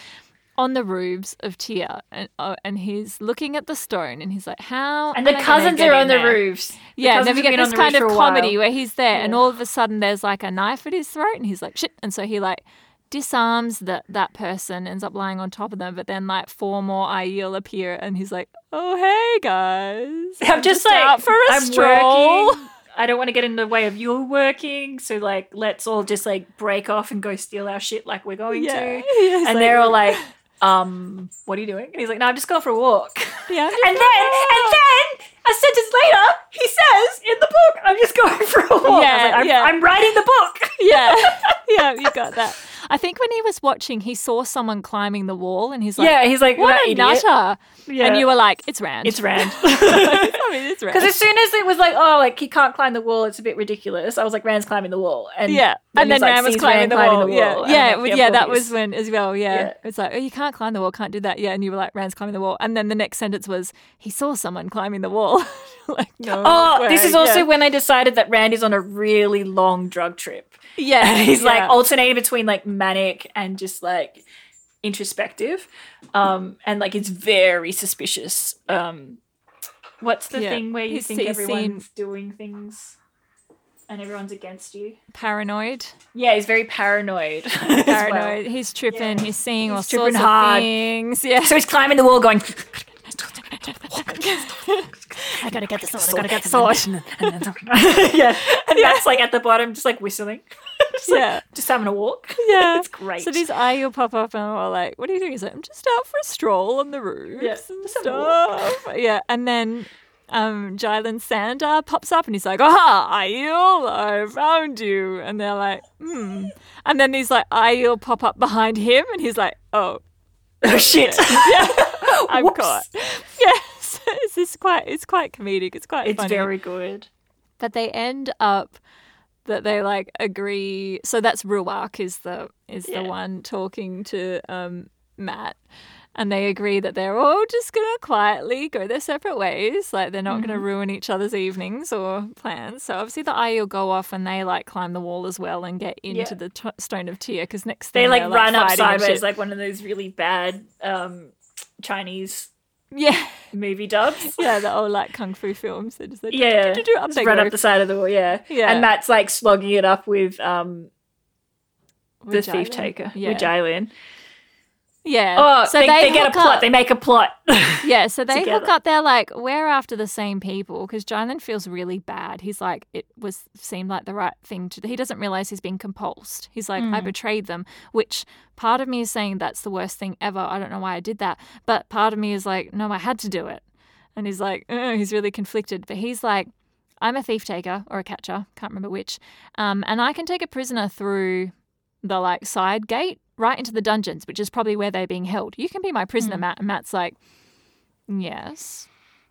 on the roofs of Tear, and uh, and he's looking at the stone, and he's like, "How?" and the cousins are on the there? roofs. Yeah, and then we get this kind of comedy where he's there, and all of a sudden there's like a knife at his throat, and he's like, "Shit!" And so he like disarms that that person, ends up lying on top of them, but then like four more Aiel appear, and he's like, "Oh hey guys, (laughs) I'm just like out for a I'm stroll." working. (laughs) I don't want to get in the way of your working, so like let's all just like break off and go steal our shit like we're going Yeah, to. (laughs) He's And like, they're all like, um, what are you doing? And he's like, no, I'm just going for a walk. "Yeah." (laughs) And then, and then, a sentence later, he says in the book, "I'm just going for a walk." Yeah, like, I'm, yeah. I'm writing the book. yeah, (laughs) yeah, you got that. I think when he was watching, he saw someone climbing the wall, and he's like, yeah, he's like, "What a idiot." nutter!" Yeah. And you were like, "It's Rand. It's Rand. I mean. Because as soon as it was like, oh, like he can't climb the wall, it's a bit ridiculous. I was like, Rand's climbing the wall, and yeah, and then like, Rand was climbing Rand the climbing wall. the Yeah, wall, yeah, was- like, yeah. yeah, That was when as well. Yeah. Yeah. it's like, oh, you can't climb the wall, can't do that. Yeah, and you were like, Rand's climbing the wall, and then the next sentence was, he saw someone climbing the wall. (laughs) like, no. Oh, this is also yeah. when I decided that Rand is on a really long drug trip. Yeah, And (laughs) he's like alternating between like manic and just like introspective. Um, and like it's very suspicious. Um, what's the Yeah. thing where you He's- think he's everyone's seen- doing things and everyone's against you? paranoid. Yeah, he's very paranoid. (laughs) as well. Paranoid. He's tripping. Yeah. He's seeing He's all tripping sorts hard. of things. Yeah. So he's climbing the wall going, (laughs) I gotta get the sword. I gotta get the sword. yeah. And that's like at the bottom, just like whistling. (laughs) just, like, Yeah. just having a walk. (laughs) Yeah. it's great. So these Aiel pop up and I'm like, what are you doing? He's like, I'm just out for a stroll on the roofs Yeah, and just have a walk. stuff. (laughs) Yeah. And then um Juilin Sandar pops up and he's like, Ah, Aiel, I found you. And they're like, hmm. And then these like Aiel pop up behind him and he's like, Oh, oh shit. yeah. I'm Whoops. caught. Yes. It's just quite it's quite comedic. It's quite It's funny. very good. but they end up that they like agree so that's Rhuarc is the is Yeah. the one talking to um Mat and they agree that they're all just gonna quietly go their separate ways like they're not Mm-hmm. gonna ruin each other's evenings or plans so obviously the Aiel go off and they like climb the wall as well and get into Yeah. the t- stone of Tear because next They like run up sideways like one of those really bad um, Chinese yeah movie dubs. yeah the old like kung fu films they just like Yeah, do-do-do-do, up just run up the side of the wall. Yeah, Yeah. and Mat's like slogging it up with um the thief taker yeah with Juilin. Yeah Oh, so they, they get a plot. up. They make a plot. (laughs) Yeah, so they hook up. They're like, we're after the same people because Juilin feels really bad. He's like, it was seemed like the right thing to. He doesn't realize he's being compulsed. He's like, Mm. I betrayed them, which part of me is saying that's the worst thing ever. I don't know why I did that, but part of me is like, no, I had to do it. And he's like, "Uh," he's really conflicted, but he's like, I'm a thief taker or a catcher, can't remember which, um, and I can take a prisoner through the like side gate right into the dungeons, which is probably where they're being held. You can be my prisoner, Hmm. Mat. And Mat's like, yes.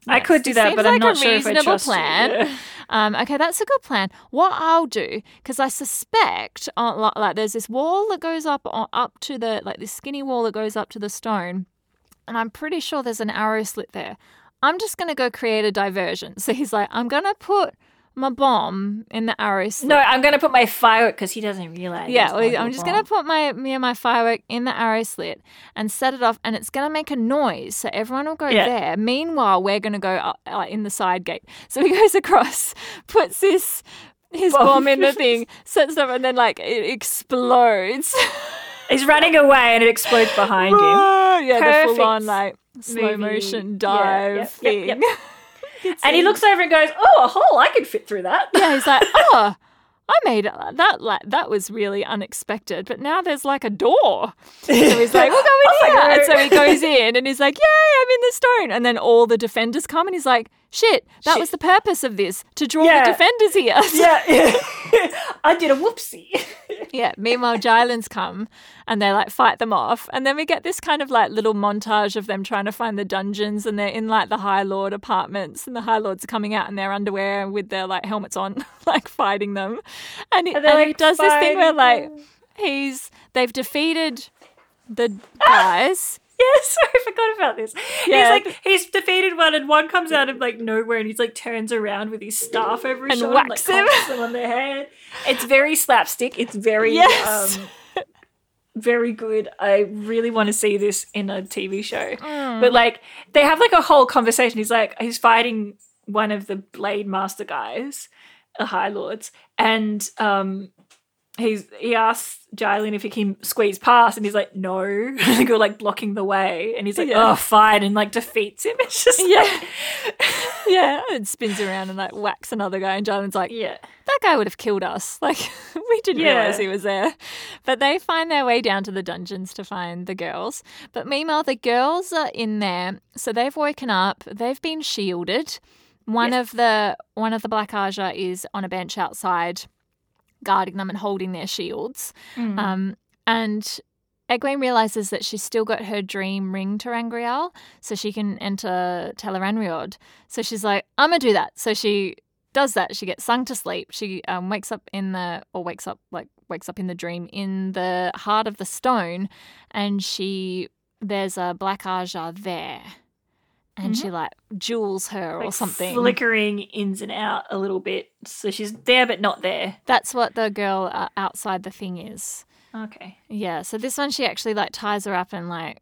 I could do that, seems but I'm like not a sure if I reasonable trust you. plan. Yeah. (laughs) Um, okay, that's a good plan. What I'll do, because I suspect, uh, like, like there's this wall that goes up on, up to the like this skinny wall that goes up to the stone, and I'm pretty sure there's an arrow slit there. I'm just gonna go create a diversion. (laughs) So he's like, I'm gonna put my bomb in the arrow slit. No, I'm gonna put my firework because he doesn't realize. Yeah, well, I'm just gonna put my me and my firework in the arrow slit and set it off, and it's gonna make a noise, so everyone will go Yeah. there. Meanwhile, we're gonna go up, uh, in the side gate. (laughs) So he goes across, (laughs) puts this his Bomb. bomb in the (laughs) thing, sets it up, and then like it explodes. He's running away and it explodes behind him. yeah, the full on like slow movie. motion Yeah, dive yep, yep, thing. And he looks over and goes, "Oh, a hole! I could fit through that." yeah, he's like, (laughs) oh, I made it that like that was really unexpected, but now there's like a door. So he's like, we'll go in (laughs) here. And so he goes in and he's like, Yay, I'm in the stone. And then all the defenders come and he's like, Shit, that Shit. was the purpose of this, to draw Yeah. the defenders here. (laughs) yeah, yeah. (laughs) I did a whoopsie. (laughs) Yeah. Meanwhile, Juilin's come and they like fight them off. And then we get this kind of like little montage of them trying to find the dungeons and they're in like the High Lord apartments and the High Lords are coming out in their underwear with their like helmets on, like fighting them. And, he, And he does this thing where like he's they've defeated the guys. (laughs) Sorry, I forgot about this. Yeah. He's like he's defeated one, and one comes out of like nowhere, and he's like turns around with his staff over his And shoulder, whacks and, him. like, conks them on their head. It's very slapstick. It's very Yes. um, very good. I really want to see this in a TV show. Mm. But like they have like a whole conversation. He's like he's fighting one of the Blade Master guys, the High Lords, and um he's he asks Juilin if he can squeeze past, and he's like, no, (laughs) and go like blocking the way, and he's like, Yeah. oh, fine, and like defeats him. (laughs) It's just Yeah. like, (laughs) yeah. And spins around and like whacks another guy. And Juilin's like, yeah, that guy would have killed us. Like, we didn't Yeah. realize he was there. But they find their way down to the dungeons to find the girls. But meanwhile, the girls are in there. So they've woken up. They've been shielded. One Yes. of the one of the Black Ajah is on a bench outside, guarding them and holding their shields. Mm. Um, and Egwene realizes that she's still got her dream ring ter'angreal, so she can enter Tel'aran'rhiod. So she's like, I'm gonna do that. So she does that. She gets sung to sleep. She um, wakes up in the, or wakes up, like, wakes up in the dream in the heart of the stone, and she, there's a Black Ajah there. And she like jewels her or something. flickering ins and out a little bit, so she's there but not there. That's what the girl uh, outside the thing is. Okay, Yeah, so this one she actually like ties her up and like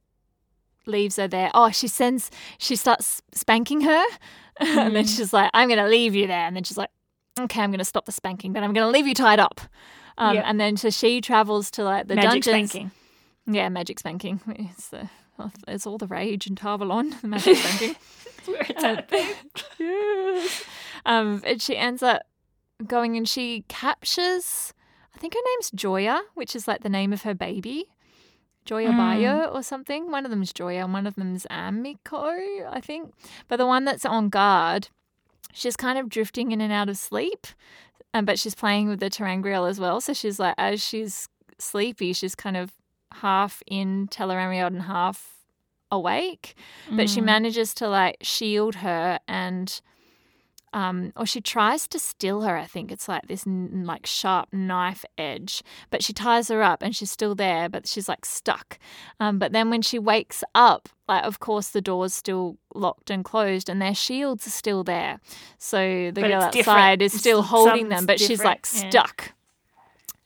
leaves her there. Oh, she sends she starts spanking her (laughs) and then Mhm. she's like, I'm gonna leave you there. And then she's like, Okay, I'm gonna stop the spanking, but I'm gonna leave you tied up. Um, Yeah. and then so she travels to like the magic dungeons. spanking. Yeah, magic spanking. (laughs) The (laughs) it's all the rage in Tar Valon, (laughs) the magic. (laughs) That's it's Uh, yes. Um, and she ends up going and she captures, I think her name's Joiya, which is like the name of her baby. Joiya Mm. Bayo or something. One of them's Joiya and one of them's Amico, I think. But the one that's on guard, she's kind of drifting in and out of sleep. Um, but she's playing with the ter'angreal as well. So she's like, as she's sleepy, she's kind of half in Tel'aran'rhiod and half awake. But she Mm. manages to like shield her and um or she tries to still her i think. It's like this n- like sharp knife edge. But she ties her up and she's still there but she's like stuck. Um but then when she wakes up like of course the door's still locked and closed and their shields are still there. So the But girl it's different. outside is still holding them something's but she's like different, yeah. stuck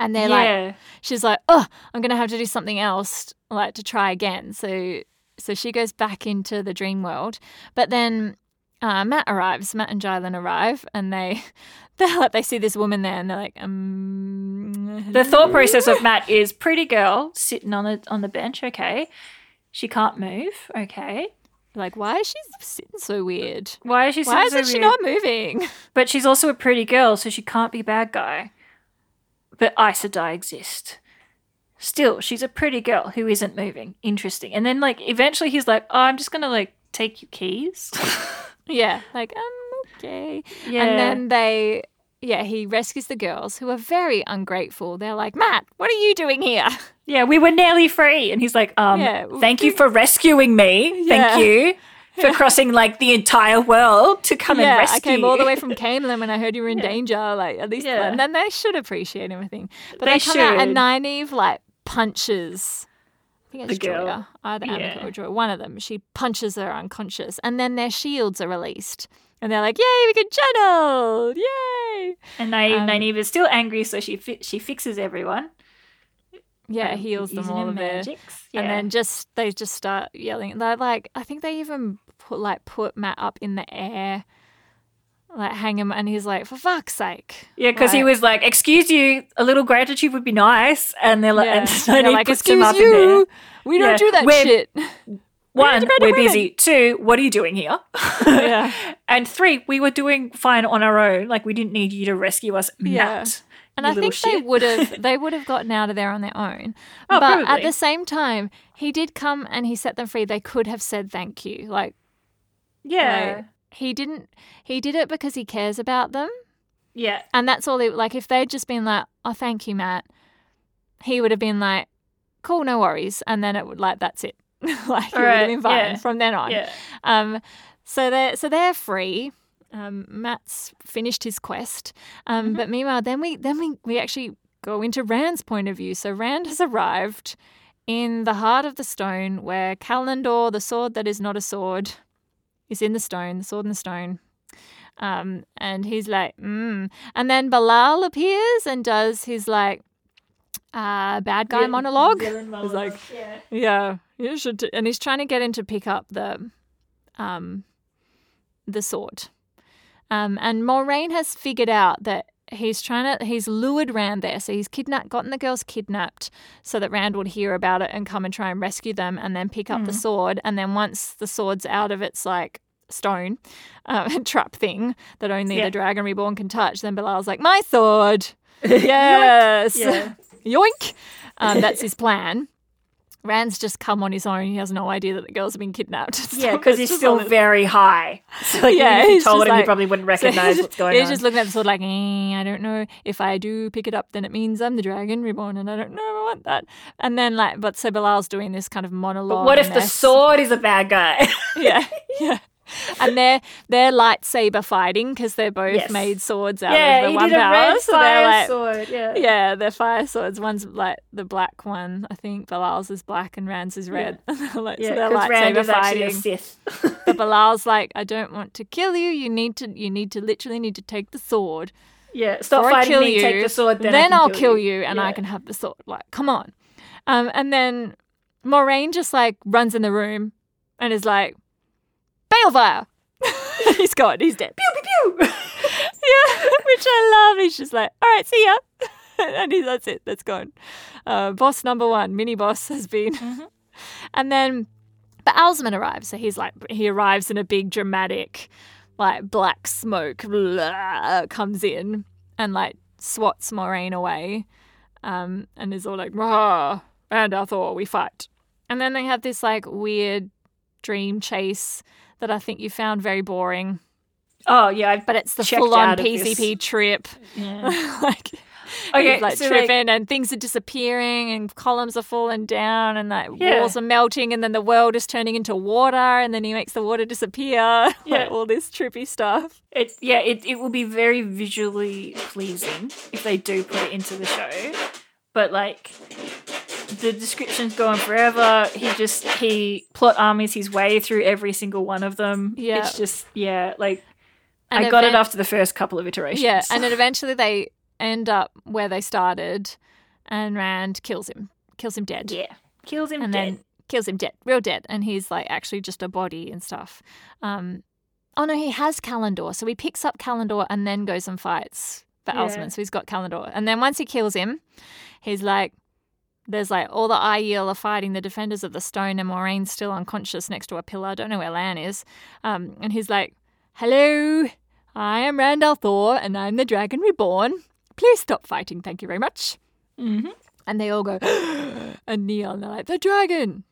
and they're like she's like, "Oh, I'm gonna have to do something else, like to try again." So, so she goes back into the dream world, but then uh, Mat arrives. Mat and Juilin arrive, and they (laughs) they like they see this woman there, and they're like, "Um." The thought process of Mat is pretty girl sitting on the on the bench. Okay, she can't move. Okay, like, why is she sitting so weird? why is she? Why isn't so she weird? not moving? (laughs) But she's also a pretty girl, so she can't be bad guy. But Aes Sedai exist. Still, she's a pretty girl who isn't moving. Interesting. And then, like, eventually he's like, oh, I'm just going to, like, take your keys. (laughs) yeah, like, um, okay. yeah. And then they, yeah, he rescues the girls who are very ungrateful. They're like, Mat, what are you doing here? yeah, we were nearly free. And he's like, um, Yeah, thank you for rescuing me. Yeah. Thank you for crossing, like, the entire world to come yeah, and rescue I came all the way from (laughs) Caemlyn when I heard you were in Yeah. danger. Like at least, Yeah. and then they should appreciate everything. But They they, come out and should. Nynaeve like punches. I think it's The girl. Joiya, either Yeah. Or Joiya. One of them. She punches her unconscious, and then their shields are released, and they're like, "Yay, we can channel! Yay!" And Nynaeve, Um, Nynaeve is still angry, so she fi- she fixes everyone. Yeah, um, heals them all of their. magics. And Yeah. then just they just start yelling. They're like, I think they even put like put Mat up in the air, like hang him, and he's like, for fuck's sake. Yeah, because he was like, "Excuse you, a little gratitude would be nice," and they're like, Yeah. (laughs) and They're like, excuse you, we don't do that we're- shit. (laughs) One, we're busy. Two, what are you doing here? (laughs) Yeah. and three, we were doing fine on our own. Like we didn't need you to rescue us, Yeah. Mat. And I think they would have they would have gotten out of there on their own. Oh, but at the same time, he did come and he set them free. They could have said thank you. Like Yeah. like, he didn't he did it because he cares about them. yeah. And that's all they like if they'd just been like, Oh, thank you, Mat, he would have been like, Cool, no worries. And then it would like that's it. (laughs) like would Alright, been fine yeah. from then on. Yeah. Um, so they're so they're free. Um, Mat's finished his quest. Um, Mm-hmm. but meanwhile, then we then we we actually go into Rand's point of view. So Rand has arrived in the heart of the stone, where Callandor, the sword that is not a sword, is in the stone. The sword in the stone. Um, and he's like, mm. and then Be'lal appears and does his like uh, bad guy Vil- monologue. It's like, yeah. Yeah, you should. T- and he's trying to get him to pick up the, um, the sword. Um, and Moiraine has figured out that he's trying to. He's lured Rand there, so he's kidnapped, gotten the girls kidnapped, so that Rand would hear about it and come and try and rescue them, and then pick up the sword. And then once the sword's out of its like stone uh, (laughs) trap thing that only Yeah. the Dragon Reborn can touch, then Be'lal's like, "My sword." (laughs) yes. (laughs) Yeah. Yoink! Um, that's his plan. Rand's just come on his own. He has no idea that the girls have been kidnapped. (laughs) Yeah, because he's still very high. (laughs) So like, Yeah, even if you told him, he probably wouldn't So recognize he's- what's going he's on. He's just looking at the sword like, eh, I don't know. If I do pick it up, then it means I'm the dragon reborn, and I don't know if I want that. And then like, but so Be'lal's doing this kind of monologue. but what if the sword is a bad guy? (laughs) Yeah, yeah. (laughs) And they're they're lightsaber fighting because they're both Yes. made swords out yeah, of the one power. so they're fire like, sword. Yeah. Yeah, they're fire swords. One's like the black one. I think Be'lal's is black and Rand's is red. (laughs) like, Yeah, so they're lightsaber is actually a fighting. Sith. (laughs) But Be'lal's like, I don't want to kill you. You need to. You need to literally need to take the sword. yeah, stop fighting kill me, you. take the sword, then, can I'll kill, kill you, and I can have the sword. Like, come on. Um, and then Moiraine just like runs in the room and is like, Balefire. (laughs) he's gone. He's dead. Pew, pew, pew. (laughs) Yeah, which I love. He's just like, all right, see ya. (laughs) and he, that's it. That's gone. Uh, boss number one, mini boss, has been. And then, but Baalzamon arrives. So he's like, he arrives in a big dramatic, like black smoke blah, comes in and like swats Moiraine away, um, and is all like, "Rah, and Thor, we fight." And then they have this like weird dream chase that I think you found very boring Oh yeah, I've but it's the full on out of this. PCP trip. Yeah. (laughs) like, Okay, like so, like- tripping and things are disappearing and columns are falling down and like Yeah. walls are melting and then the world is turning into water and then he makes the water disappear. (laughs) Yeah. like all this trippy stuff. It yeah, it, it will be very visually pleasing if they do put it into the show. But like the description's going forever. He just he plot armies his way through every single one of them. Yeah. It's just yeah, like And I got it after the first couple of iterations. Yeah, and then (laughs) eventually they end up where they started and Rand kills him. Kills him dead. yeah. Kills him and dead. then kills him dead, real dead, and he's like actually just a body and stuff. Um, oh no, he has Callandor, so he picks up Callandor and then goes and fights for Yeah. Baalzamon. So he's got Callandor, and then once he kills him, he's like, there's like all the Aiel are fighting the defenders of the stone, and Moiraine's still unconscious next to a pillar. I don't know where Lan is, um, and he's like, "Hello, I am Rand al'Thor, and I'm the Dragon Reborn. Please stop fighting, thank you very much." hmm And they all go, (gasps) and kneel, and they're like, the dragon.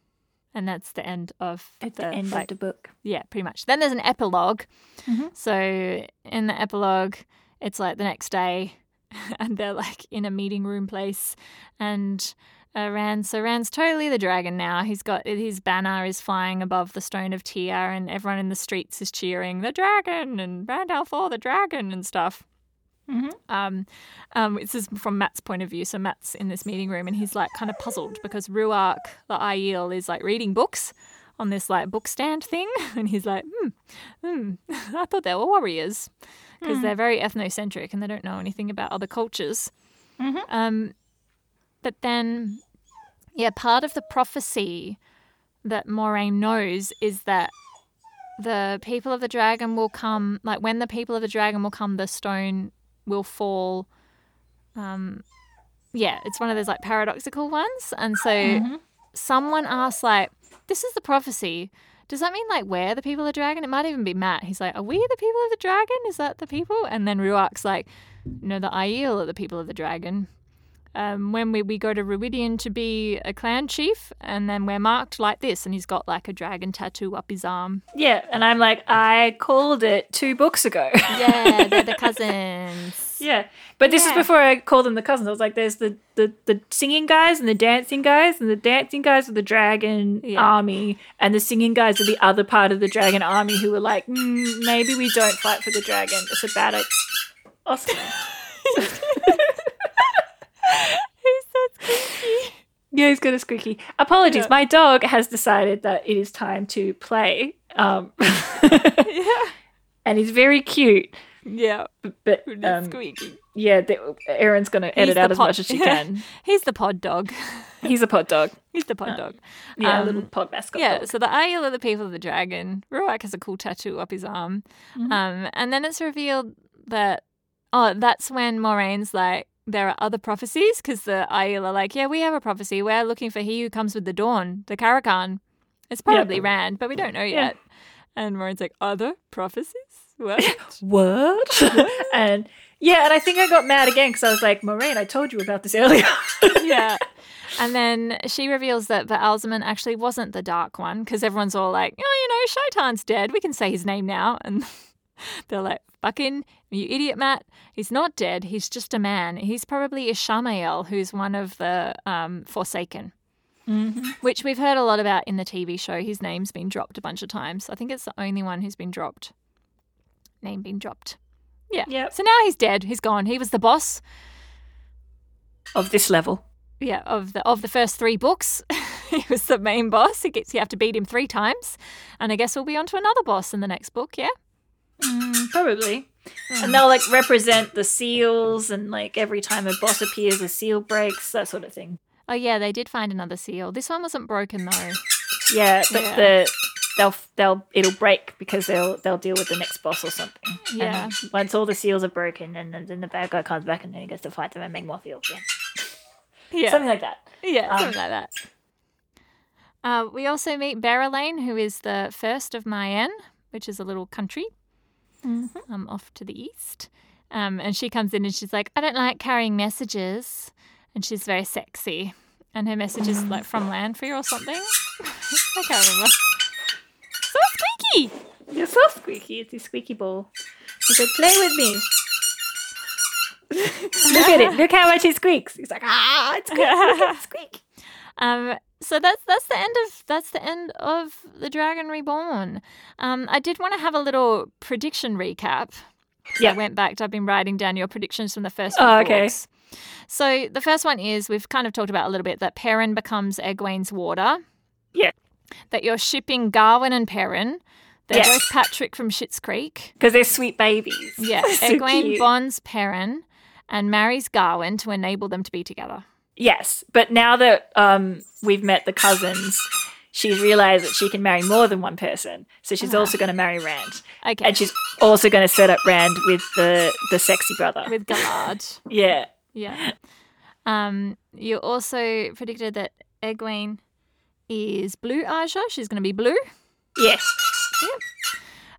And that's the end of At the, the end like, of the book. yeah, pretty much. Then there's an epilog Mhm. So in the epilogue, it's like the next day, (laughs) and they're like in a meeting room place, and uh, Rand. So Rand's totally the dragon now. He's got his banner is flying above the stone of Tear, and everyone in the streets is cheering the dragon and Rand al'Thor the dragon and stuff. Mhm. Um, um, this is from Mat's point of view. So Mat's in this meeting room and he's like kind of puzzled because Rhuarc, the Aiel, is like reading books on this like book stand thing, (laughs) and he's like, hmm, hmm, (laughs) I thought they were warriors because they're very ethnocentric and they don't know anything about other cultures. Mhm. Um, but then, yeah, part of the prophecy that Moiraine knows is that the people of the dragon will come, like when the people of the dragon will come, the stone will fall. Um, yeah, it's one of those like paradoxical ones. And so Mhm. someone asked, like, this is the prophecy. does that mean like we're the people of the dragon? It might even be Mat. He's like, are we the people of the dragon? Is that the people? And then Rhuarc's like, no, the Aiel are the people of the dragon. Um, when we, we go to Rhuidean to be a clan chief, and then we're marked like this, and he's got like a dragon tattoo up his arm. Yeah, and I'm like, I called it two books ago. Yeah, they're the (laughs) cousins. yeah, but this Yeah. is before I called them the cousins. I was like, there's the, the, the singing guys and the dancing guys, and the dancing guys are the dragon Yeah. army, and the singing guys are the other part of the dragon army who were like, mm, maybe we don't fight for the dragon. It's a bad idea. (laughs) Oscar. (laughs) He's so squeaky. Yeah, he's got a squeaky. Apologies, Yeah. my dog has decided that it is time to play. Um, (laughs) Yeah. and he's very cute. Yeah. But um, squeaky. yeah, the, Erin's going to edit out as much as she (laughs) can. He's the pod dog. He's a pod dog. (laughs) He's the pod dog. Yeah, a Um, little pod mascot. Yeah, dog. so the Aiel are the people of the dragon. Rhuarc has a cool tattoo up his arm. Mhm. Um, and then it's revealed that, oh, that's when Moiraine's like, there are other prophecies because the Aiel are like, yeah, we have a prophecy. We're looking for he who comes with the dawn, the Car'a'carn. It's probably Rand, but we don't know Yeah. yet. And Moiraine's like, other prophecies? What? (laughs) What? (laughs) and yeah, and I think I got mad again because I was like, Moiraine, I told you about this earlier. (laughs) yeah. And then she reveals that Baalzamon actually wasn't the Dark One because everyone's all like, oh, you know, Shaitan's dead. We can say his name now. And they're like, fucking, you idiot, Mat. He's not dead. He's just a man. He's probably Ishamael, who's one of the um, Forsaken, mm-hmm. which we've heard a lot about in the TV show. His name's been dropped a bunch of times. I think it's the only one who's been dropped. Name been dropped. Yeah. Yep. So now he's dead. He's gone. He was the boss. Of this level. yeah, of the of the first three books. (laughs) he was the main boss. He gets you have to beat him three times, and I guess we'll be on to another boss in the next book. Yeah, Mm, probably. And they'll like represent the seals and like every time a boss appears, a seal breaks, that sort of thing. Oh yeah, they did find another seal. This one wasn't broken though. Yeah, but Yeah. the they'll they'll it'll break because they'll they'll deal with the next boss or something. Yeah. then once all the seals are broken, and then, then the bad guy comes back and then he gets to fight them and make more seals. Yeah. Yeah, (laughs) Something like that. yeah, um, something like that. Uh, we also meet Berelain, who is the first of Mayene, which is a little country Mm-hmm. um, off to the east. Um, and she comes in and she's like, I don't like carrying messages. And she's very sexy. And her message is like from (laughs) Lanfear or something. (laughs) I can't remember. So squeaky! You're so squeaky. It's a squeaky ball. He said, "Play with me." (laughs) Look at it. Look how much he squeaks. He's like, ah, it's squeak, squeak, squeak. Um, so that's that's the end of that's the end of the Dragon Reborn. Um, I did want to have a little prediction recap. Yeah. I went back. I've been writing down your predictions from the first. Oh, okay. books. So the first one is we've kind of talked about a little bit that Perrin becomes Egwene's warder. Yeah. That you're shipping Gawyn and Perrin. They're Yes. both Patrick from Schitt's Creek. Because they're sweet babies. Yeah. (laughs) So Egwene cute. bonds Perrin and marries Gawyn to enable them to be together. Yes, but now that um, we've met the cousins, she's realized that she can marry more than one person. So she's Ah. also going to marry Rand, Okay. and she's also going to set up Rand with the the sexy brother. with Galad. (laughs) yeah, Yeah. Um, you also predicted that Egwene is blue Ajah. She's going to be blue. yes,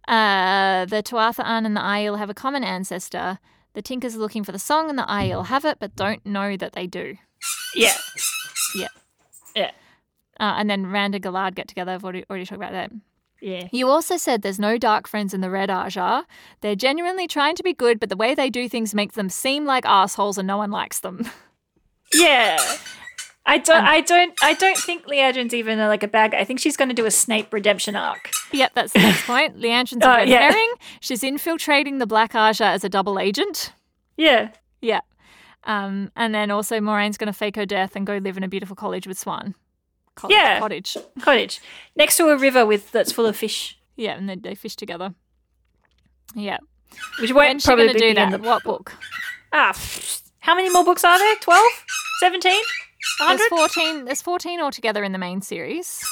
Uh, the Tuatha and the Aiel have a common ancestor. The Tinkers are looking for the song, and the Aiel have it, but don't know that they do. Yeah, Yeah. Yeah. Uh, and then Rand and Galad get together. I've already, already talked about that. yeah. You also said there's no dark friends in the Red Ajah. They're genuinely trying to be good, but the way they do things makes them seem like assholes, and no one likes them. Yeah. I don't. Um, I don't. I don't think Liandrin's even uh, like a bad guy. I think she's going to do a Snape redemption arc. Yep, that's the next point. (laughs) Liandrin's a Uh, red yeah. herring. She's infiltrating the Black Ajah as a double agent. Yeah. Yeah. Um, and then also Moiraine's going to fake her death and go live in a beautiful college with Siuan. College, Yeah. Cottage. Cottage next to a river with that's full of fish, Yeah, and they, they fish together. Yeah. which won't When's probably to do that? in the what book? Ah, how many more books are there? 12? 17? There's 14, there's 14 altogether in the main series.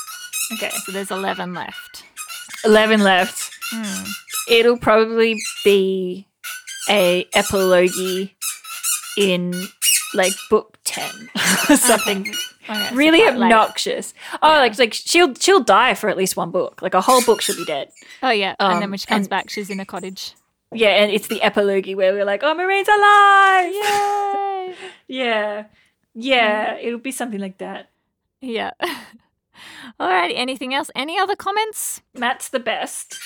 Okay. So there's 11 left. 11 left. Hmm. It'll probably be a epilogue in like book 10 or (laughs) something. Okay, so really late. obnoxious. Oh, like like she'll she'll die for at least one book. Like a whole book she'll be dead. Oh yeah, and then Um, when she comes and- back, she's in a cottage. Yeah, and it's the epilogue where we're like, oh, Moiraine's alive. Yay! (laughs) Yeah, yeah, it'll be something like that. yeah. (laughs) All right. Anything else? Any other comments? Mat's the best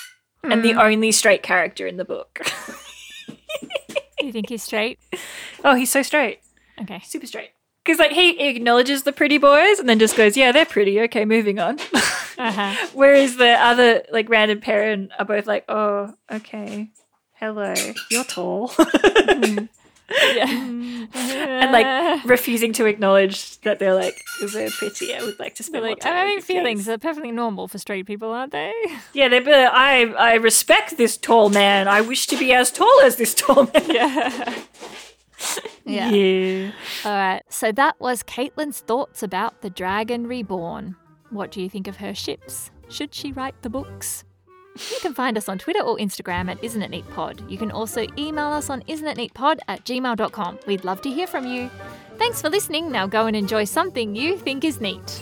and the Hmm. only straight character in the book. You think he's straight? (laughs) oh, he's so straight, Okay. super straight. Because like he acknowledges the pretty boys and then just goes, yeah, they're pretty. Okay, moving on. Uh-huh. (laughs) Whereas the other like Rand and Perrin are both like, oh, okay, hello, you're tall, (laughs) Yeah. Mm. and like (laughs) refusing to acknowledge that they're like they're pretty. I would like to They're spend more like, time. I'm having feelings. face." They're perfectly normal for straight people, aren't they? (laughs) Yeah, they. But I I respect this tall man. I wish to be as tall as this tall man. Yeah. (laughs) yeah. yeah. All right. So that was Caitlin's thoughts about the Dragon Reborn. What do you think of her ships? Should she write the books? You can find us on Twitter or Instagram at Isn't It Neat Pod. You can also email us on isn'titneatpod at gmail.com. We'd love to hear from you. Thanks for listening. Now go and enjoy something you think is neat.